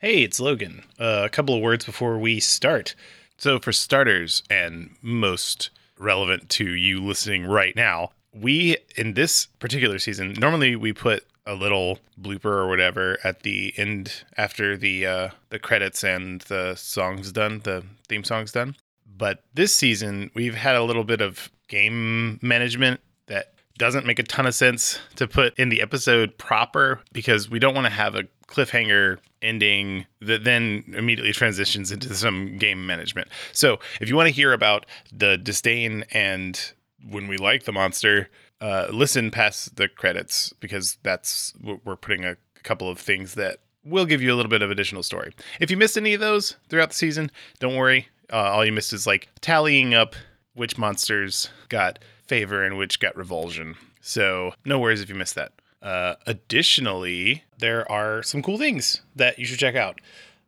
Hey, it's Logan. Uh, a couple of words before we start. So, for starters, and most relevant to you listening right now, we, in this particular season, normally we put a little blooper or whatever at the end after the uh, the credits and the songs done, the theme songs done. But this season, we've had a little bit of game management that doesn't make a ton of sense to put in the episode proper because we don't want to have a cliffhanger ending that then immediately transitions into some game management. So, if you want to hear about the disdain and when we like the monster, uh, listen past the credits because that's we're putting a couple of things that will give you a little bit of additional story. If you missed any of those throughout the season, don't worry. Uh, all you missed is like tallying up which monsters got favor and which got revulsion. So no worries if you missed that. Uh, additionally, there are some cool things that you should check out.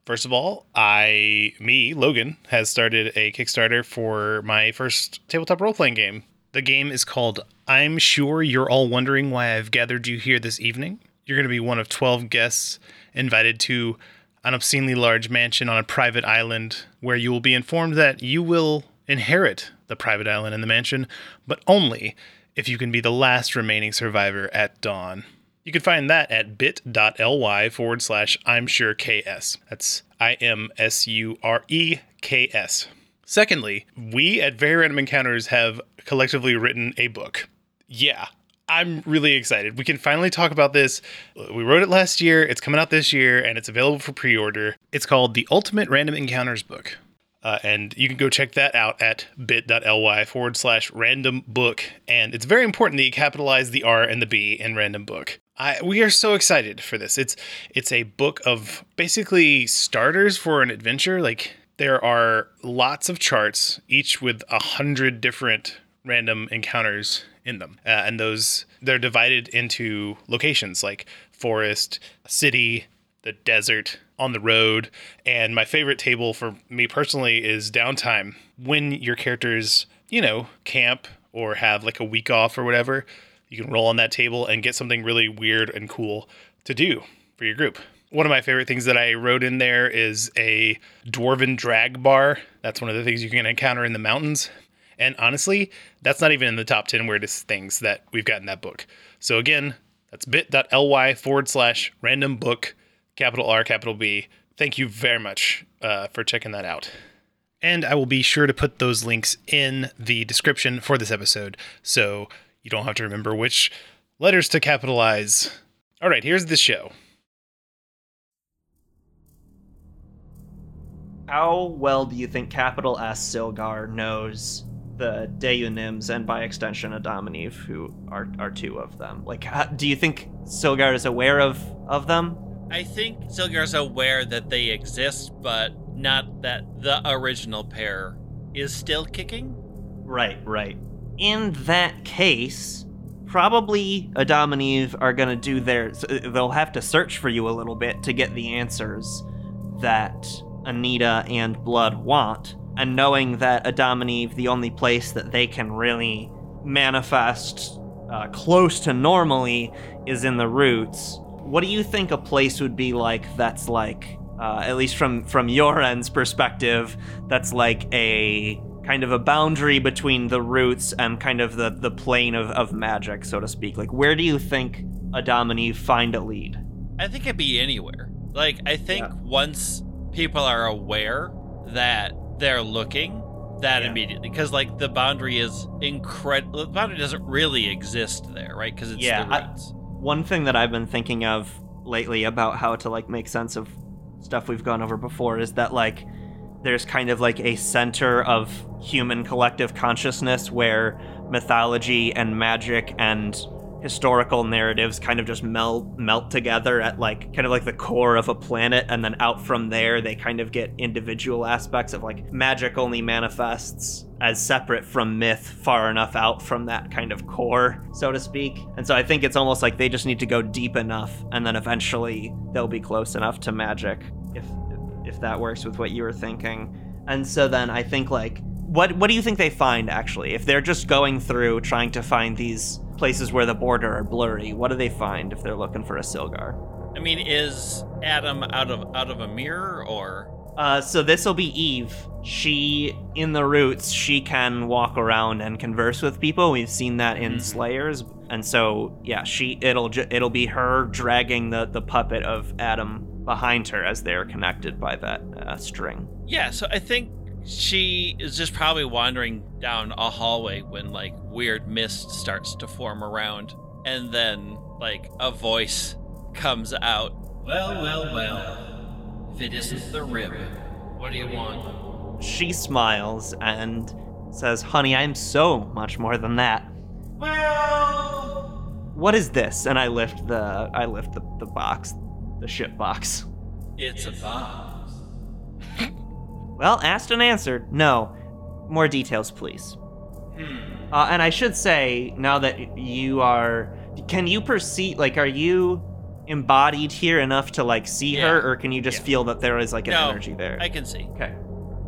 First of all, I, me, Logan, has started a Kickstarter for my first tabletop role playing game. The game is called I'm Sure You're All Wondering Why I've Gathered You Here This Evening. You're going to be one of 12 guests invited to an obscenely large mansion on a private island where you will be informed that you will inherit the private island and the mansion, but only if you can be the last remaining survivor at dawn. You can find that at bit.ly forward slash I'm sure KS. That's I M S U R E K S. Secondly, we at Very Random Encounters have collectively written a book. Yeah, I'm really excited. We can finally talk about this. We wrote it last year, it's coming out this year, and it's available for pre order. It's called The Ultimate Random Encounters Book. Uh, and you can go check that out at bit.ly forward slash random book. And it's very important that you capitalize the R and the B in random book. I, we are so excited for this. It's it's a book of basically starters for an adventure. Like there are lots of charts, each with a hundred different random encounters in them, uh, and those they're divided into locations like forest, city, the desert, on the road. And my favorite table for me personally is downtime. When your characters, you know, camp or have like a week off or whatever, you can roll on that table and get something really weird and cool to do for your group. One of my favorite things that I wrote in there is a dwarven drag bar. That's one of the things you can encounter in the mountains. And honestly, that's not even in the top 10 weirdest things that we've got in that book. So again, that's bit.ly forward slash random book, capital R, capital B. Thank you very much uh, for checking that out. And I will be sure to put those links in the description for this episode so you don't have to remember which letters to capitalize. All right, here's the show. How well do you think capital S Silgar knows the Daunims and by extension Adam and Eve, who are, are two of them? Like, how, do you think Silgar is aware of, of them? I think Silgar's aware that they exist, but not that the original pair is still kicking. Right, right. In that case, probably Adam and Eve are going to do their. They'll have to search for you a little bit to get the answers that Anita and Blood want, and knowing that Adam and Eve, the only place that they can really manifest uh, close to normally is in the roots. What do you think a place would be like that's like, uh, at least from from your end's perspective, that's like a kind of a boundary between the roots and kind of the, the plane of, of magic, so to speak? Like, where do you think Adam and Eve find a lead? I think it'd be anywhere. Like, I think yeah. once people are aware that they're looking that yeah. immediately because like the boundary is incredible the boundary doesn't really exist there right because it's yeah, the roots. I, one thing that i've been thinking of lately about how to like make sense of stuff we've gone over before is that like there's kind of like a center of human collective consciousness where mythology and magic and historical narratives kind of just melt melt together at like kind of like the core of a planet and then out from there they kind of get individual aspects of like magic only manifests as separate from myth far enough out from that kind of core so to speak. And so i think it's almost like they just need to go deep enough and then eventually they'll be close enough to magic if if that works with what you were thinking. And so then i think like what what do you think they find actually? If they're just going through trying to find these places where the border are blurry, what do they find if they're looking for a Silgar? I mean, is Adam out of out of a mirror or? Uh, so this will be Eve. She, in the roots, she can walk around and converse with people. We've seen that in Mhm. Slayers, and so yeah, she it'll ju- it'll be her dragging the the puppet of Adam behind her as they're connected by that uh, string. Yeah, so I think she is just probably wandering down a hallway when like weird mist starts to form around, and then like a voice comes out. Well, well, well. If it isn't the rib, what do you want? She smiles and says, "Honey, I'm so much more than that. Well, What is this?" And I lift the I lift the, the box, the ship box. it's a box. Well, asked and answered. No. More details, please. Hmm. Uh, and I should say, now that you are, can you perceive? Like, are you embodied here enough to like see Yeah. her, or can you just Yeah. feel that there is like an No, energy there? I can see. Okay.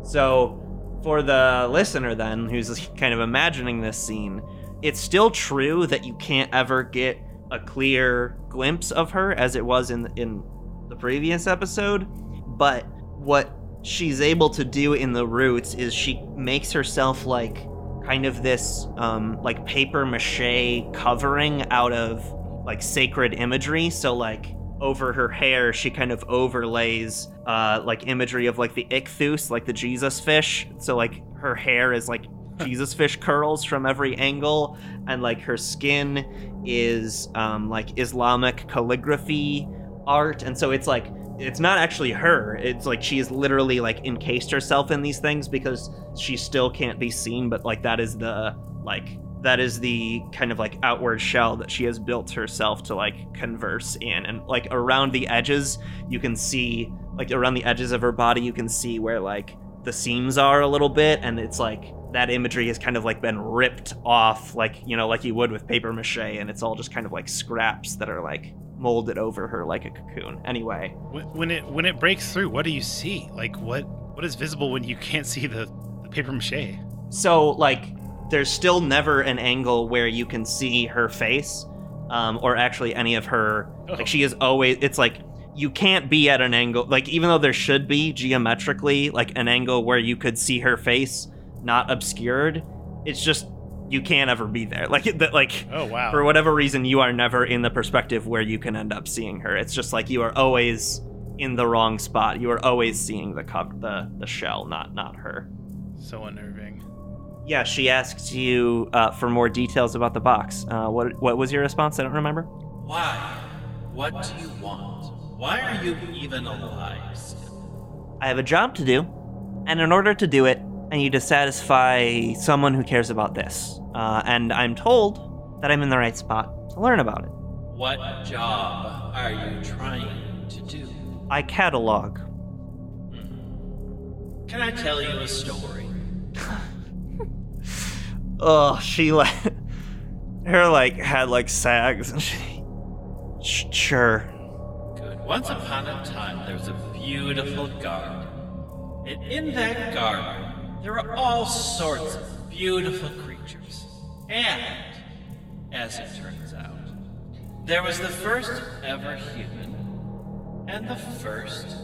So, for the listener then, who's kind of imagining this scene, it's still true that you can't ever get a clear glimpse of her as it was in in the previous episode, but what she's able to do in the roots is she makes herself like kind of this um like paper mache covering out of like sacred imagery. So like over her hair she kind of overlays uh like imagery of like the ichthus like the jesus fish. So like her hair is like jesus fish curls from every angle. And like her skin is um like islamic calligraphy art. And so it's like it's not actually her. It's like she is literally like encased herself in these things because she still can't be seen but like that is the like that is the kind of like outward shell that she has built herself to like converse in. And like around the edges you can see like around the edges of her body you can see where like the seams are a little bit and it's like that imagery has kind of like been ripped off like you know like you would with paper mache and it's all just kind of like scraps that are like molded over her like a cocoon anyway When it when it breaks through, what do you see? Like what what is visible when you can't see the, the paper mache? So like there's still never an angle where you can see her face um, or actually any of her Oh. like she is always it's like you can't be at an angle like even though there should be geometrically like an angle where you could see her face not obscured it's just you can't ever be there like that like Oh wow. for whatever reason you are never in the perspective where you can end up seeing her it's just like you are always in the wrong spot you are always seeing the cover the the shell not not her so unnerving. yeah, she asks you uh, for more details about the box. Uh, what what was your response? I don't remember. Why? What do you want? Why are you even alive? I have a job to do, and in order to do it, I need to satisfy someone who cares about this. Uh, and I'm told that I'm in the right spot to learn about it. What job are you trying to do? I catalog. Can I tell you a story? Oh, she like her like had like sags, and she. Sh- sure. Good. Once upon a time, there was a beautiful garden. And in that garden, there were all sorts of beautiful creatures. And, as it turns out, there was the first ever human, and the first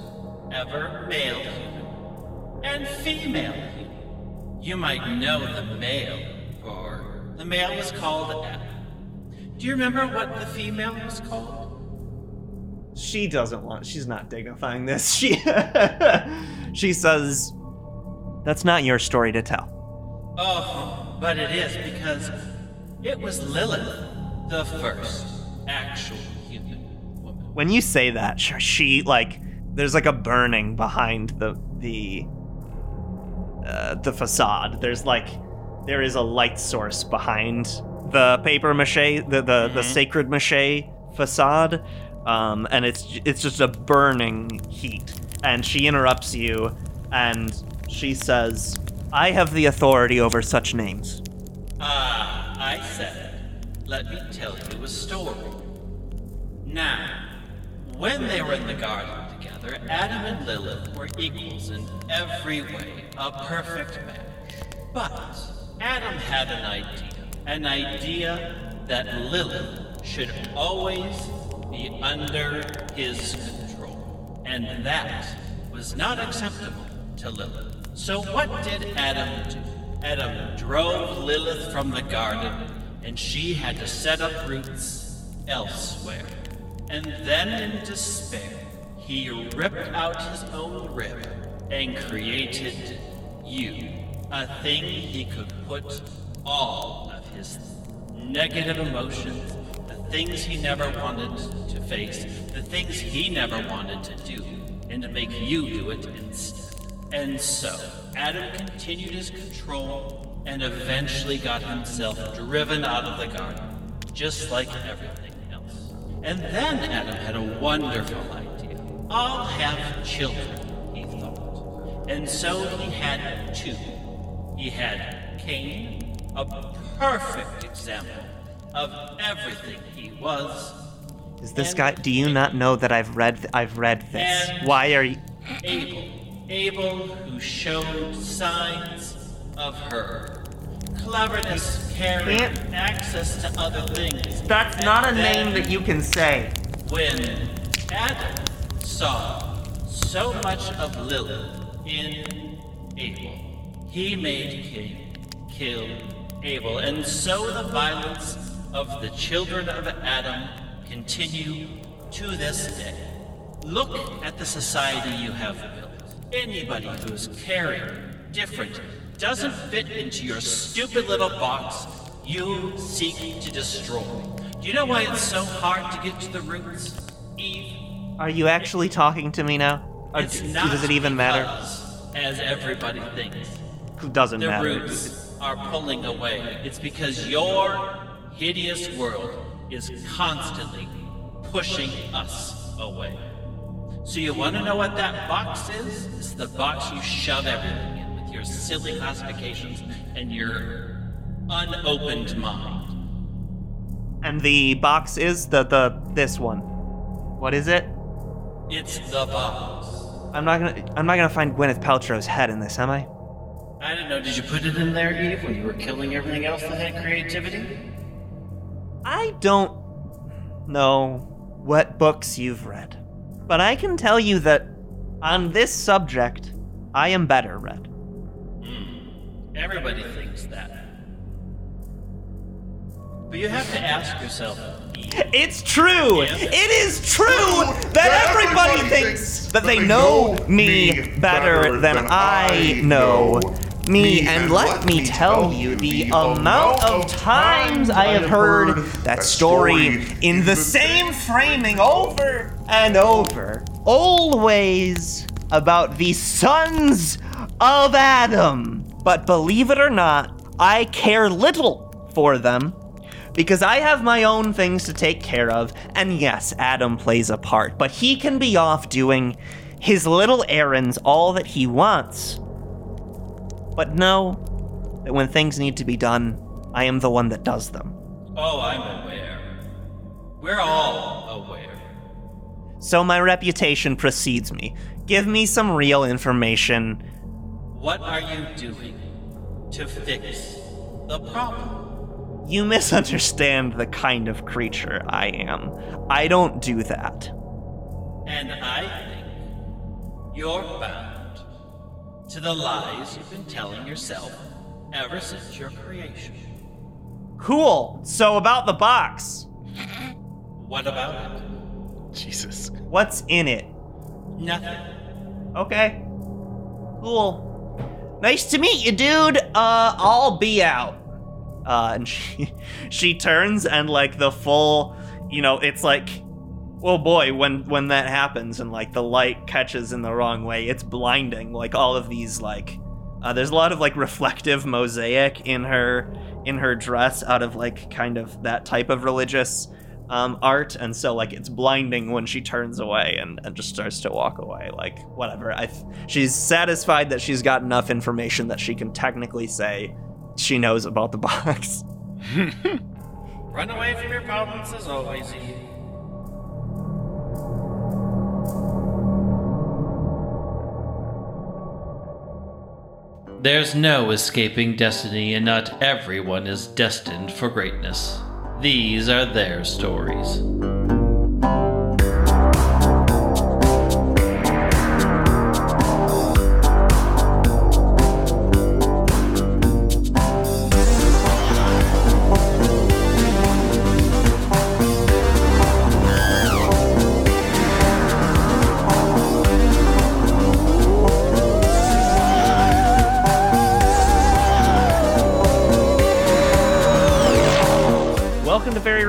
ever male human, and female human. You might know the male, for the male was called Adam. Do you remember what the female was called? She doesn't want. She's not dignifying this. She she says, "That's not your story to tell." Oh, but it is because it was Lilith, the first actual human woman. When you say that, she like there's like a burning behind the the uh, the facade. There's like there is a light source behind the paper mache, the the, the Mhm. sacred mache facade, um, and it's it's just a burning heat. And she interrupts you, and she says, "I have the authority over such names." Ah, I said, let me tell you a story. Now, when they were in the garden together, Adam and Lilith were equals in every way, a perfect match. But Adam had an idea, an idea that Lilith should always be under his control. And that was not acceptable to Lilith. So what did Adam do? Adam drove Lilith from the garden, and she had to set up roots elsewhere. And then in despair, he ripped out his own rib and created you, a thing he could put all of his negative emotions, the things he never wanted to face, the things he never wanted to do, and to make you do it instead. And so, Adam continued his control and eventually got himself driven out of the garden, just like everything else. And then Adam had a wonderful idea. I'll have children, he thought. And so he had two. He had Cain, a perfect example of everything he was, Is this guy? Do you not know that I've read? I've read this. Why are you? Abel. Abel, who showed signs of her cleverness, caring, Can't- access to other things. That's And not a name that you can say. When Adam saw so much of Lilith in Abel, he made Cain kill Abel, and so the violence of the children of Adam continue to this day. Look at the society you have built. Anybody who's caring, different, doesn't fit into your stupid little box, you seek to destroy. Do you know why it's so hard to get to the roots, Eve? Are you actually talking to me now? Or It's does it even matter? As everybody thinks, It doesn't the matter. The roots are pulling away. It's because your hideous world is constantly pushing us away. So you want to know what that box is? It's the box you shove everything in with your silly classifications and your unopened mind. And the box is the the this one. What is it? It's the box. I'm not gonna I'm not gonna find Gwyneth Paltrow's head in this, am I? I don't know. Did you put it in there, Eve, when you were killing everything else that had creativity? I don't know what books you've read, but I can tell you that on this subject, I am better, Red. Hmm. Everybody thinks that. But you have to ask yourself, It's true! Yeah. It is true that everybody thinks that they know me better than I know me. And let me tell you the amount of times I have heard that story in the same framing over and over. Always about the sons of Adam. But believe it or not, I care little for them because I have my own things to take care of, and yes, Adam plays a part, but he can be off doing his little errands all that he wants. But know that when things need to be done, I am the one that does them. oh, I'm aware. We're all aware. So my reputation precedes me. Give me some real information. What are you doing to fix the problem? You misunderstand the kind of creature I am. I don't do that. And I think you're bound to the lies you've been telling yourself ever since your creation. Cool. So about the box. What about it? Jesus. What's in it? Nothing. Okay. Cool. Nice to meet you, dude. Uh, I'll be out. Uh, and she she turns and like the full, you know, it's like, well, boy, when when that happens and like the light catches in the wrong way, it's blinding. Like all of these like, uh, there's a lot of like reflective mosaic in her in her dress out of like kind of that type of religious um, art, and so like it's blinding when she turns away and, and just starts to walk away. Like whatever, I th- she's satisfied that she's got enough information that she can technically say she knows about the box. Run away from your problems as always, Eve. There's no escaping destiny, and not everyone is destined for greatness. These are their stories.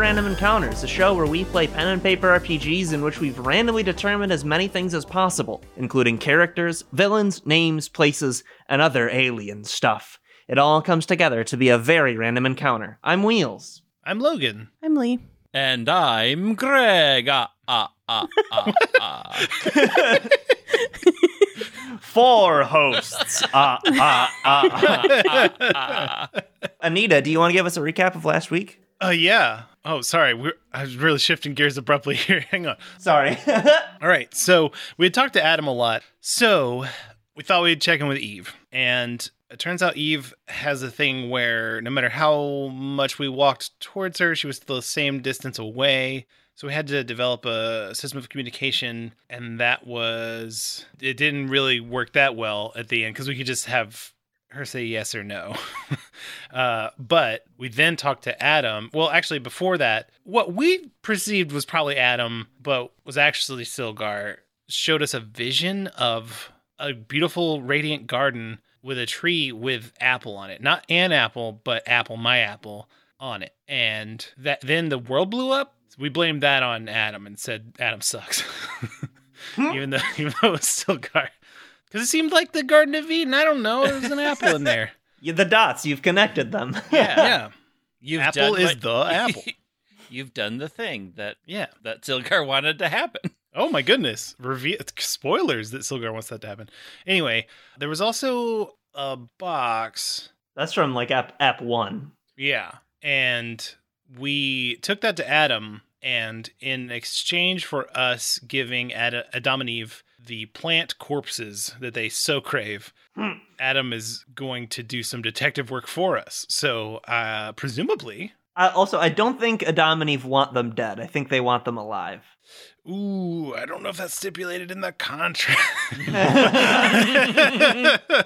Random Encounters, a show where we play pen and paper RPGs in which we've randomly determined as many things as possible, including characters, villains, names, places, and other alien stuff. It all comes together to be a very random encounter. I'm Wheels. I'm Logan. I'm Lee. And I'm Greg. Ah, ah, ah, ah, ah. Four hosts. Ah, ah, ah, ah. ah. Anita, do you want to give us a recap of last week? Uh, yeah. Oh, sorry. We're, I was really shifting gears abruptly here. Hang on. Sorry. All right. So we had talked to Adam a lot. So we thought we'd check in with Eve. And it turns out Eve has a thing where no matter how much we walked towards her, she was still the same distance away. So we had to develop a system of communication. And that was, it didn't really work that well at the end because we could just have her say yes or no. uh, but we then talked to Adam. Well, actually, before that, what we perceived was probably Adam, but was actually Silgar, showed us a vision of a beautiful, radiant garden with a tree with apple on it. Not an apple, but apple, my apple on it. And that then the world blew up. We blamed that on Adam and said Adam sucks. even though even though it was Silgar. Because it seemed like the Garden of Eden. I don't know. There's an apple in there. You- the dots, you've connected them. Yeah. You've Apple done is what- the apple. You've done the thing that Yeah. that Silgar wanted to happen. Oh my goodness. Reveal spoilers that Silgar wants that to happen. Anyway, there was also a box. That's from like app app one. Yeah. And we took that to Adam, and in exchange for us giving Ad- Adam and Eve the plant corpses that they so crave, Hmm. Adam is going to do some detective work for us. So, uh, presumably, Uh, also, I don't think Adam and Eve want them dead. I think they want them alive. ooh, I don't know if that's stipulated in the contract.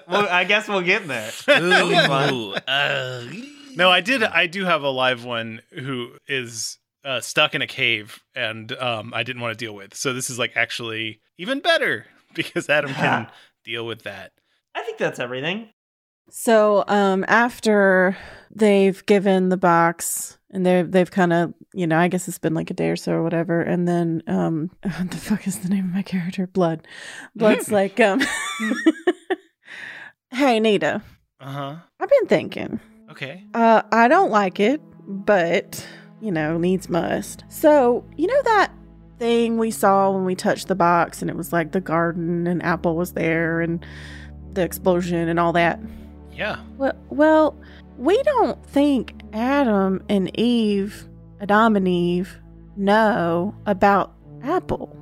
Well, I guess we'll get there. That'll be fun. Ooh, uh, No, I did. I do have a live one who is uh, stuck in a cave, and um, I didn't want to deal with. So this is like actually even better because Adam can deal with that. I think that's everything. So, um, after they've given the box and they've they've kind of, you know, I guess it's been like a day or so or whatever, and then um, what the fuck is the name of my character? Blood. Blood's like, um, hey, Nita, Uh huh. I've been thinking. Okay. Uh, I don't like it, but you know, needs must. So, you know that thing we saw when we touched the box and it was like the garden and Apple was there and the explosion and all that. Yeah. Well, well, we don't think Adam and Eve, Adam and Eve, know about Apple.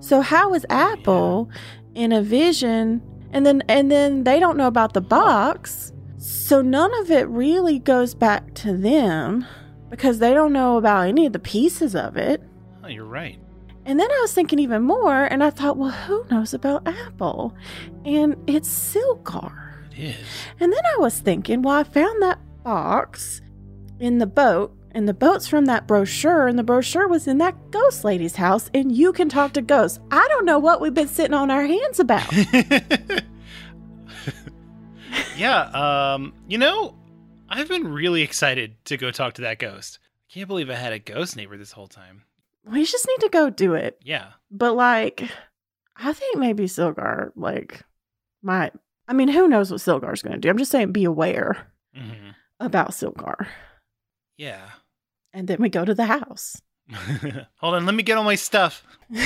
So how is Apple in a vision and then and then they don't know about the box. So none of it really goes back to them because they don't know about any of the pieces of it. Oh, you're right. And then I was thinking even more and I thought, well, who knows about Apple? And it's Silgar. It is. And then I was thinking, well, I found that box in the boat, and the boat's from that brochure, and the brochure was in that ghost lady's house, and you can talk to ghosts. I don't know what we've been sitting on our hands about. yeah. Um. You know, I've been really excited to go talk to that ghost. I can't believe I had a ghost neighbor this whole time. we just need to go do it. Yeah. But like, I think maybe Silgar, like, might. I mean, who knows what Silgar's going to do? I'm just saying, be aware hmm about Silgar. Yeah. And then we go to the house. Hold on. Let me get all my stuff.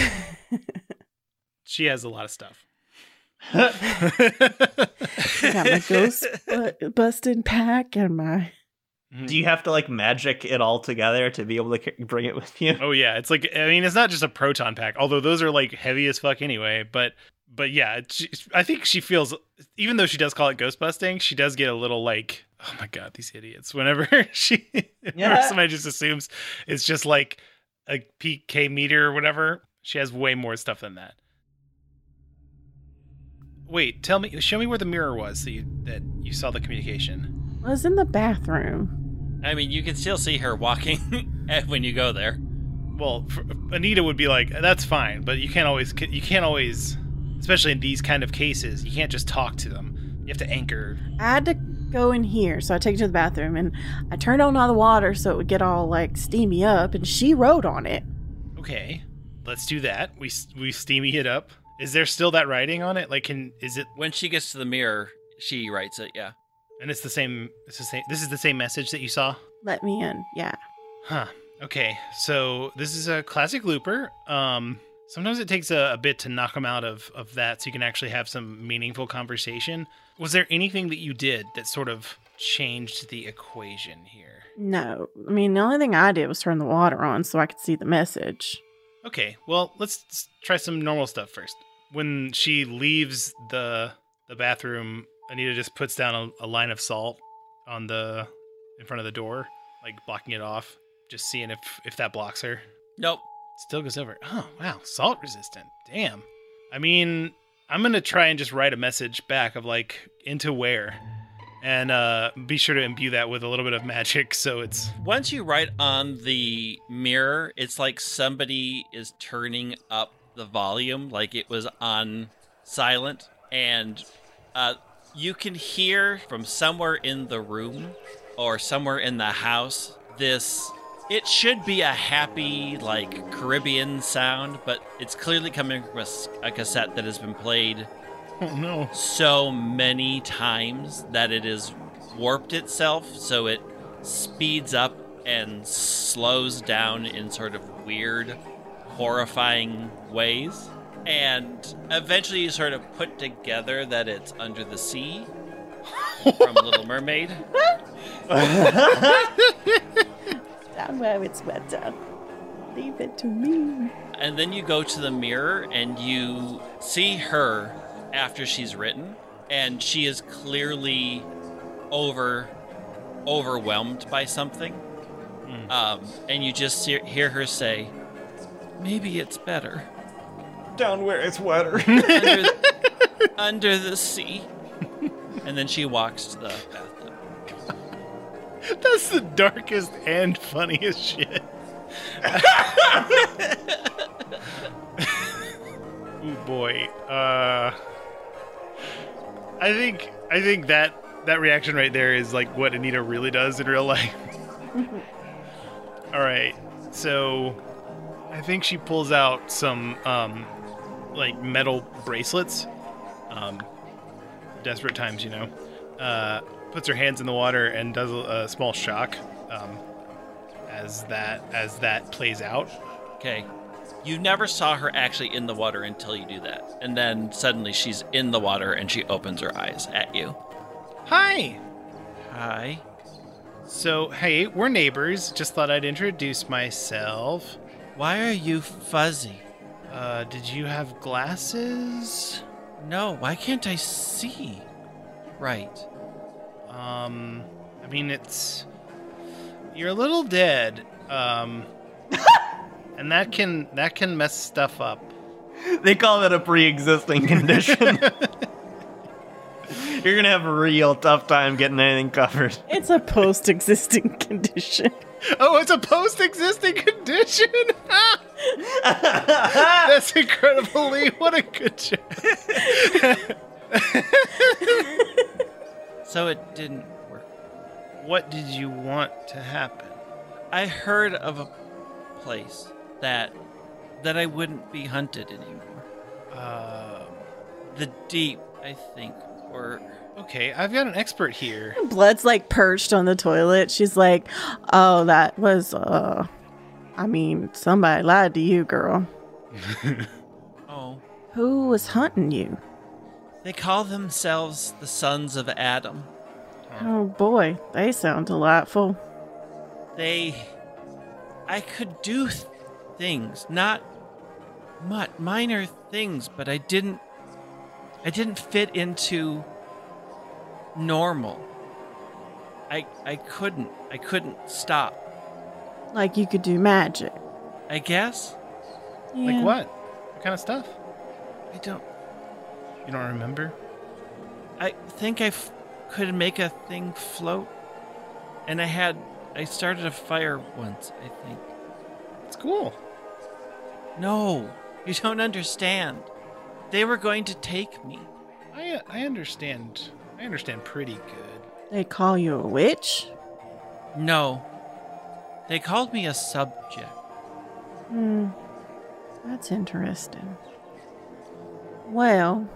She has a lot of stuff. I got my ghost bu- busted pack and my. Do you have to like magic it all together to be able to c- bring it with you? Oh yeah, it's like I mean, it's not just a proton pack, although those are like heavy as fuck anyway. But but yeah, she, I think she feels even though she does call it ghost busting, she does get a little like oh my god, these idiots. Whenever she whenever Yeah. somebody just assumes it's just like a PK meter or whatever, she has way more stuff than that. Wait, tell me, show me where the mirror was that you, that you saw the communication. I was in the bathroom. I mean, you can still see her walking when you go there. well for, anita would be like that's fine but you can't always you can't always especially in these kind of cases you can't just talk to them you have to anchor I had to go in here. So I take her to the bathroom and I turned on all the water so it would get all like steamy up. And she wrote on it. Okay, let's do that. We we steamy it up. Is there still that writing on it? Like, can is it? When she gets to the mirror, she writes it. Yeah. And it's the same. It's the same. This is the same message that you saw. Let me in. Yeah. Huh. Okay. So this is a classic looper. Um, sometimes it takes a, a bit to knock them out of of that, so you can actually have some meaningful conversation. Was there anything that you did that sort of changed the equation here? No. I mean, the only thing I did was turn the water on so I could see the message. Okay. Well, let's try some normal stuff first. When she leaves the the bathroom, Anita just puts down a, a line of salt on the in front of the door, like blocking it off, just seeing if if that blocks her. Nope. Still goes over. Oh, wow. Salt resistant. Damn. I mean, I'm going to try and just write a message back of like, into where? And uh, be sure to imbue that with a little bit of magic so it's. Once you write on the mirror, it's like somebody is turning up the volume, like it was on silent, and uh, you can hear from somewhere in the room or somewhere in the house this. It should be a happy, like Caribbean sound, but it's clearly coming from a cassette that has been played Oh, no. so many times that it has warped itself so it speeds up and slows down in sort of weird horrifying ways and eventually you sort of put together that it's under the sea from little mermaid Down where it's wetter. Leave it to me. and then you go to the mirror and you see her after she's written and she is clearly over overwhelmed by something um, and you just hear, hear her say maybe it's better Down where it's wetter. under, under the sea and then she walks to the bathtub That's the darkest and funniest shit. Ooh boy. Uh I think I think that that reaction right there is like what Anita really does in real life. All right. So I think she pulls out some um like metal bracelets. Um desperate times, you know. Uh puts her hands in the water and does a, a small shock um as that as that plays out. okay you never saw her actually in the water until you do that and then suddenly she's in the water and she opens her eyes at you Hi. hi So, hey, we're neighbors. Just thought I'd introduce myself. Why are you fuzzy Uh, did you have glasses? No, why can't I see? Right. Um, I mean, it's you're a little dead. Um, and that can that can mess stuff up. they call that a pre-existing condition. You're gonna have a real tough time getting anything covered. It's a post existing condition. Oh, it's a post-existing condition. That's incredible, Lee. What a good job. So it didn't work. What did you want to happen? I heard of a place that that I wouldn't be hunted anymore. Uh, The deep, I think, or okay, I've got an expert here. Blood's like perched on the toilet. She's like, "Oh, that was uh I mean, somebody lied to you, girl. oh, Who was hunting you?" they call themselves the sons of Adam. Oh boy, they sound delightful. They I could do th- things, not much minor things, but I didn't I didn't fit into normal. I I couldn't. I couldn't stop. Like you could do magic. I guess. Yeah. Like what? What kind of stuff? I don't You don't remember? I think I f- could make a thing float. And I had I started a fire once, I think. It's cool. No, you don't understand. They were going to take me. I I understand. I understand pretty good. They call you a witch? No. They called me a subject. Hmm. That's interesting. Well,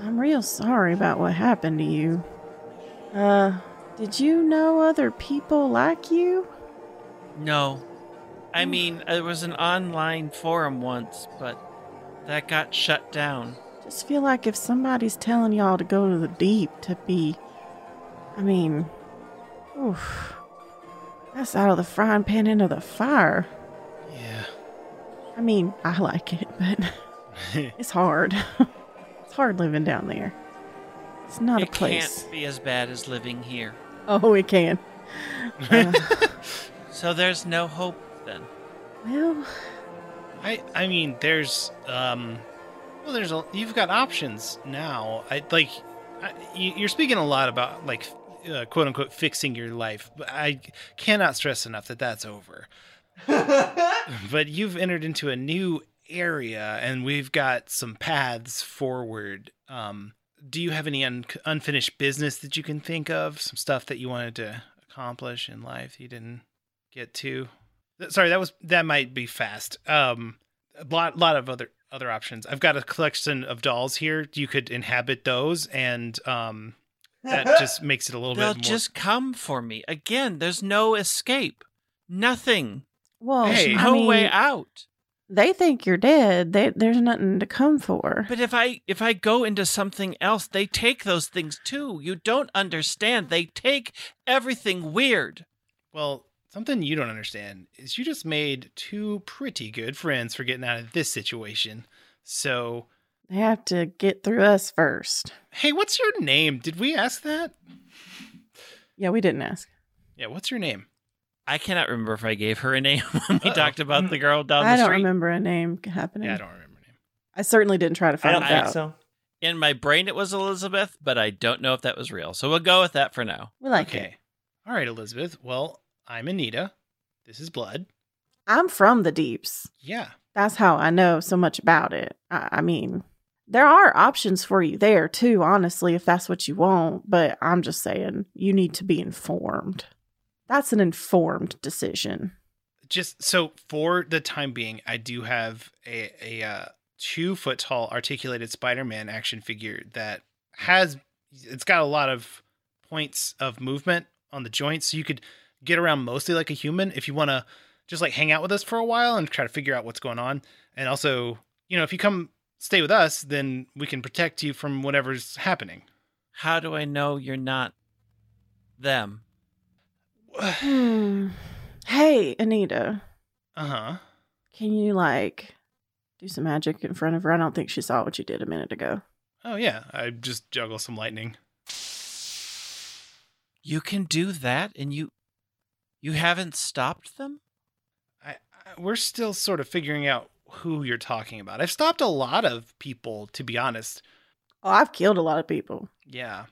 I'm real sorry about what happened to you. Uh, did you know other people like you? No. I mean, it was an online forum once, but that got shut down. Just feel like if somebody's telling y'all to go to the deep to be. I mean. Oof. That's out of the frying pan into the fire. Yeah. I mean, I like it, but it's hard. it's hard living down there. It's not it a place. can't be as bad as living here. Oh, it can. Uh, So there's no hope then. well, I I mean, there's um, well, there's a you've got options now. I like I, you, you're speaking a lot about like uh, quote unquote fixing your life, but I cannot stress enough that that's over. but you've entered into a new area, and we've got some paths forward. Um, do you have any un- unfinished business that you can think of? Some stuff that you wanted to accomplish in life you didn't get to? Sorry, that was that might be fast. Um, a lot, lot of other other options. I've got a collection of dolls here. You could inhabit those, and um, that just makes it a little They'll bit more. just come for me. Again, there's no escape. Nothing. well, Hey. I no mean, way out. they think you're dead. They, there's nothing to come for. But if I if I go into something else, they take those things too. You don't understand. They take everything weird. Well, something you don't understand is you just made two pretty good friends for getting out of this situation. So, They have to get through us first. hey, what's your name? Did we ask that? Yeah, we didn't ask. Yeah, what's your name? I cannot remember if I gave her a name when we Uh-oh. talked about the girl down I the street. I don't remember a name happening. Yeah, I don't remember your name. I certainly didn't try to I find don't it think out. so. In my brain, it was Elizabeth, but I don't know if that was real. So we'll go with that for now. We like it. All right, Elizabeth. Well, I'm Anita. This is Blood. I'm from the deeps. Yeah. That's how I know so much about it. I, I mean, there are options for you there too, honestly, if that's what you want. But I'm just saying, you need to be informed. That's an informed decision. Just so for the time being, I do have a, a uh, two foot tall articulated Spider Man action figure that has, it's got a lot of points of movement on the joints. So you could get around mostly like a human if you want to just like hang out with us for a while and try to figure out what's going on. And also, you know, if you come stay with us, then we can protect you from whatever's happening. How do I know you're not them? Hmm. Hey, Anita, Uh huh. can you like do some magic in front of her? I don't think she saw what you did a minute ago. Oh yeah, I just juggle some lightning. You can do that, and you you haven't stopped them. I, I we're still sort of figuring out who you're talking about. I've stopped a lot of people, to be honest. Oh, I've killed a lot of people, Yeah,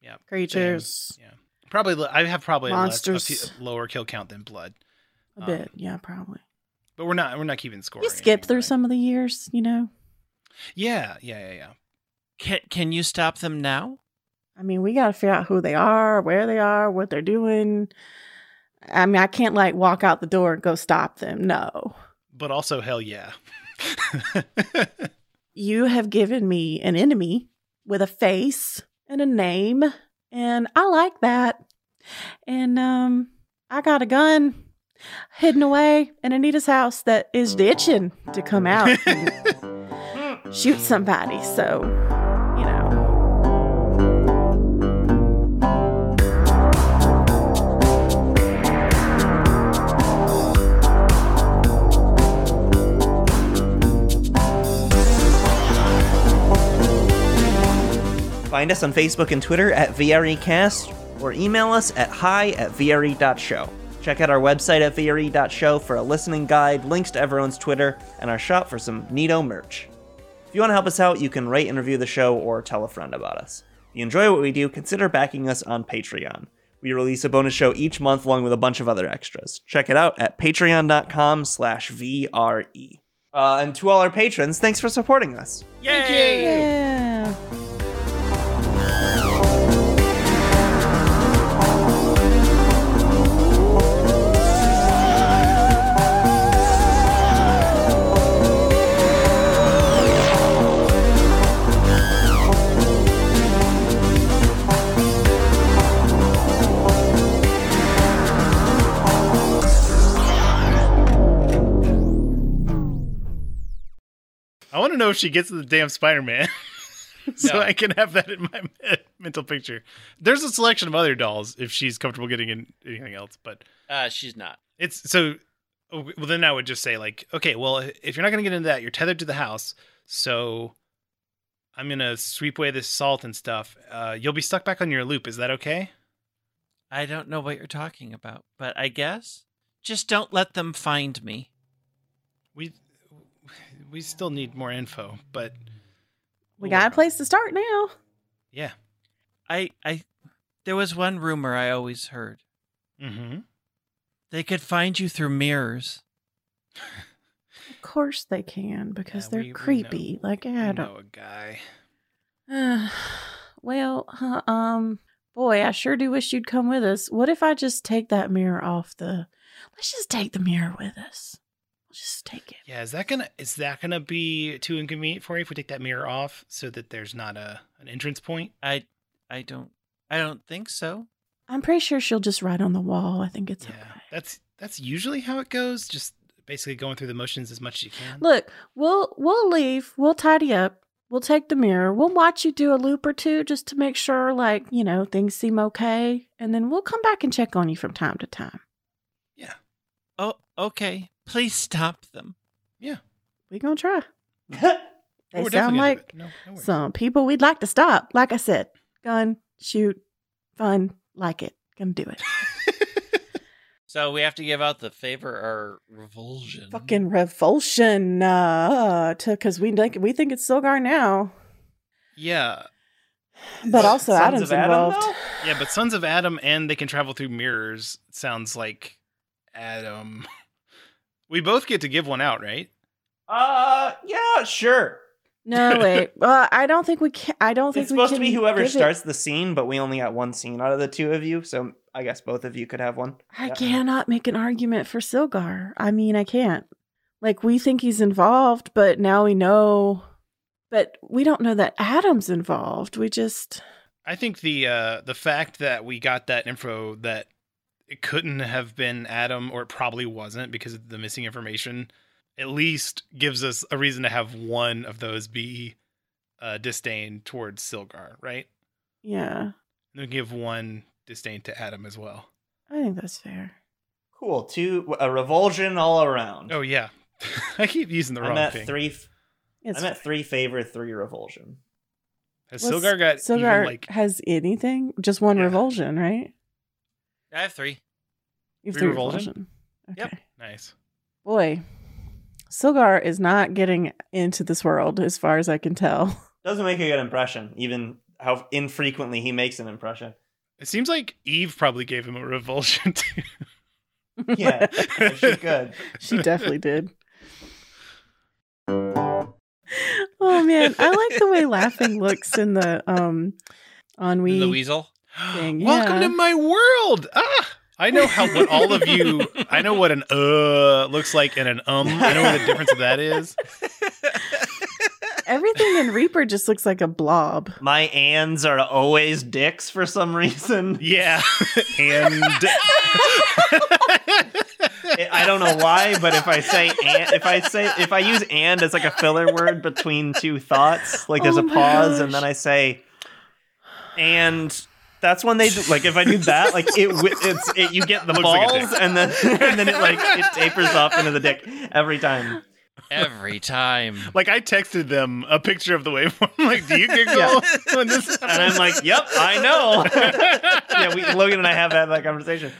Yeah. creatures, yeah. Probably I have probably a less, a Monsters. few- lower kill count than blood, a Um, bit. Yeah, probably. but we're not we're not keeping score. You skip anything, through right? some of the years, you know. Yeah, yeah, yeah, yeah. Can can you stop them now? I mean, we got to figure out who they are, where they are, what they're doing. I mean, I can't like walk out the door and go stop them. No. But also, hell yeah. You have given me an enemy with a face and a name, and I like that. And um I got a gun hidden away in Anita's house that is itching to come out and shoot somebody. So, Find us on Facebook and Twitter at VREcast or email us at hi at VRE.show. Check out our website at VRE.show for a listening guide, links to everyone's Twitter, and our shop for some neato merch. If you want to help us out, you can rate and review the show or tell a friend about us. If you enjoy what we do, consider backing us on Patreon. We release a bonus show each month along with a bunch of other extras. Check it out at patreon.com slash VRE. Uh, and to all our patrons, thanks for supporting us. Yay! Yeah. Know if she gets the damn Spider Man. so No. I can have that in my mental picture. There's a selection of other dolls if she's comfortable getting in anything else, but Uh, she's not. it's so. oh, Well, then I would just say like, okay, well, if you're not going to get into that, you're tethered to the house, so I'm gonna sweep away this salt and stuff. Uh, you'll be stuck back on your loop. Is that okay? I don't know what you're talking about, but I guess just don't let them find me. We we still need more info, but We got a place to start now. Yeah. I I there was one rumor I always heard. Mm-hmm. They could find you through mirrors. Of course they can because Yeah, they're we- we know. creepy. Like I Adam. know a guy. well, huh, um, boy, I sure do wish you'd come with us. What if I just take that mirror off the? Let's just take the mirror with us. We'll just take it. Yeah, is that gonna is that gonna be too inconvenient for you if we take that mirror off so that there's not a an entrance point? I I don't I don't think so. I'm pretty sure she'll just write on the wall. I think it's yeah, okay. that's that's usually how it goes. Just basically going through the motions as much as you can. Look, we'll we'll leave. We'll tidy up. We'll take the mirror. We'll watch you do a loop or two just to make sure, like you know, things seem okay, and then we'll come back and check on you from time to time. yeah, Oh, okay. Please stop them. yeah. We gonna try. They Oh, sound like no, no some people we'd like to stop. Like I said, gun, shoot, fun, like it. Gonna do it. So we have to give out the favor or revulsion. Fucking revulsion, uh, to because we think we think it's Silgar now, yeah, but also Sons Adam's Adam, involved. though? yeah. But Sons of Adam and they can travel through mirrors sounds like Adam. We both get to give one out, right? Uh, yeah, sure. no, wait. Uh, I don't think we can. I don't think It's we supposed to be whoever give it- starts the scene, but we only got one scene out of the two of you, so I guess both of you could have one. I Yeah. cannot make an argument for Silgar. I mean, I can't. Like we think he's involved, but now we know. But we don't know that Adam's involved. We just I think the uh the fact that we got that info that it couldn't have been Adam or it probably wasn't because of the missing information at least gives us a reason to have one of those be uh disdain towards Silgar, right? yeah. And then give one disdain to Adam as well. I think that's fair. Cool. Two a revulsion all around. Oh yeah. I keep using the I'm wrong at thing. three. It's I'm at three favor, three revulsion. Has What's- Silgar got Silgar even like has anything? Just one Yeah. revulsion, right? I have three. You have Three three revulsion? revulsion. Okay. Yep. nice? Boy, Silgar is not getting into this world, as far as I can tell. Doesn't make a good impression, even how infrequently he makes an impression. It seems like Eve probably gave him a revulsion too. Yeah, she could. she definitely did. Oh man, I like the way laughing looks in the um ennui. the weasel. Thing, Welcome yeah. to my world. Ah, I know how what all of you. I know what an uh looks like and an um. I know what the difference of that is. Everything in Reaper just looks like a blob. My ands are always dicks for some reason. Yeah, and I don't know why, but if I say and, if I say if I use and as like a filler word between two thoughts, like there's Oh a my pause and then I say and that's when they do, like if I do that like it it's it, you get the Looks like balls and then and then it like it tapers off into the dick every time. Every time. like I texted them a picture of the waveform. I'm like, do you giggle Yeah. when this? And I'm like, "Yep, I know." yeah, we Logan and I have had that conversation.